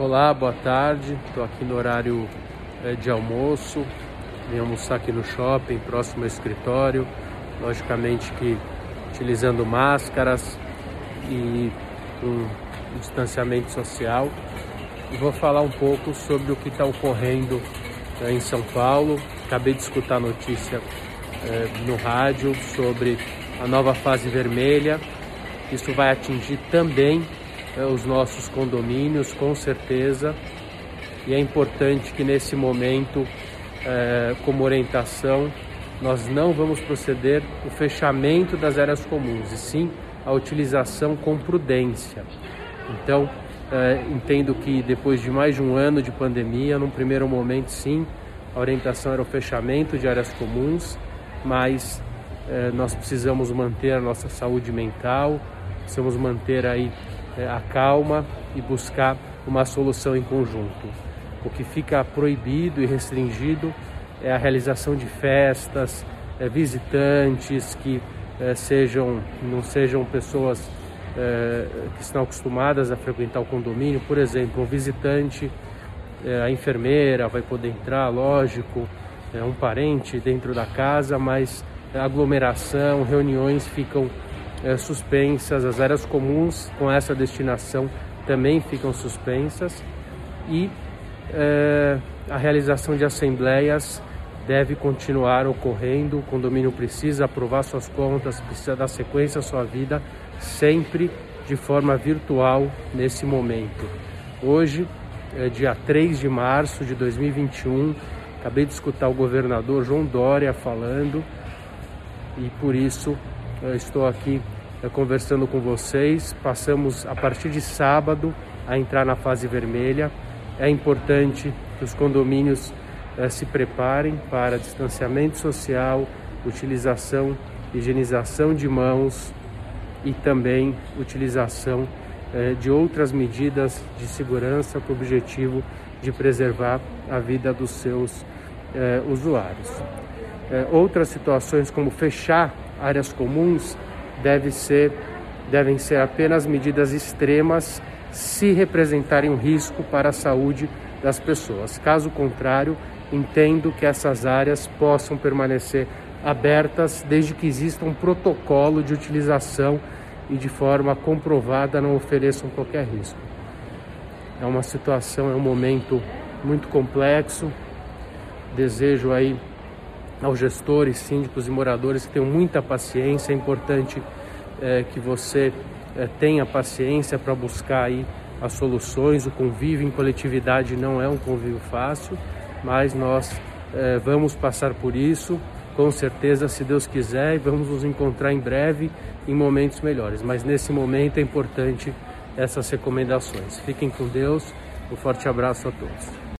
Olá, boa tarde. Estou aqui no horário é, de almoço. Vim almoçar aqui no shopping, próximo ao escritório. Logicamente que utilizando máscaras e um distanciamento social. E vou falar um pouco sobre o que está ocorrendo é, em São Paulo. Acabei de escutar a notícia é, no rádio sobre a nova fase vermelha. Isso vai atingir também é, os nossos condomínios, com certeza. E é importante que nesse momento, é, como orientação, nós não vamos proceder o fechamento das áreas comuns, e sim a utilização com prudência. Então, é, entendo que depois de mais de um ano de pandemia, num primeiro momento, sim, a orientação era o fechamento de áreas comuns, mas é, nós precisamos manter a nossa saúde mental, precisamos manter aí é, a calma e buscar uma solução em conjunto. O que fica proibido e restringido é a realização de festas, é, visitantes que é, sejam não sejam pessoas é, que estão acostumadas a frequentar o condomínio, por exemplo, um visitante, é, a enfermeira vai poder entrar, lógico, é, um parente dentro da casa, mas aglomeração, reuniões ficam é, suspensas, as áreas comuns com essa destinação também ficam suspensas e é, a realização de assembleias deve continuar ocorrendo. O condomínio precisa aprovar suas contas, precisa dar sequência à sua vida, sempre de forma virtual nesse momento. Hoje, é dia 3 de março de 2021, acabei de escutar o governador João Dória falando e por isso eu estou aqui é, conversando com vocês. Passamos a partir de sábado a entrar na fase vermelha. É importante que os condomínios é, se preparem para distanciamento social, utilização, higienização de mãos e também utilização é, de outras medidas de segurança com o objetivo de preservar a vida dos seus usuários. outras situações, como fechar áreas comuns, deve ser, devem ser apenas medidas extremas se representarem um risco para a saúde das pessoas. Caso contrário, entendo que essas áreas possam permanecer abertas desde que exista um protocolo de utilização e de forma comprovada não ofereçam qualquer risco. É uma situação, é um momento muito complexo. Desejo aí aos gestores, síndicos e moradores que tenham muita paciência. É importante é, que você é, tenha paciência para buscar aí as soluções. O convívio em coletividade não é um convívio fácil, mas nós é, vamos passar por isso, com certeza, se Deus quiser, e vamos nos encontrar em breve em momentos melhores. Mas nesse momento é importante essas recomendações. Fiquem com Deus. Um forte abraço a todos.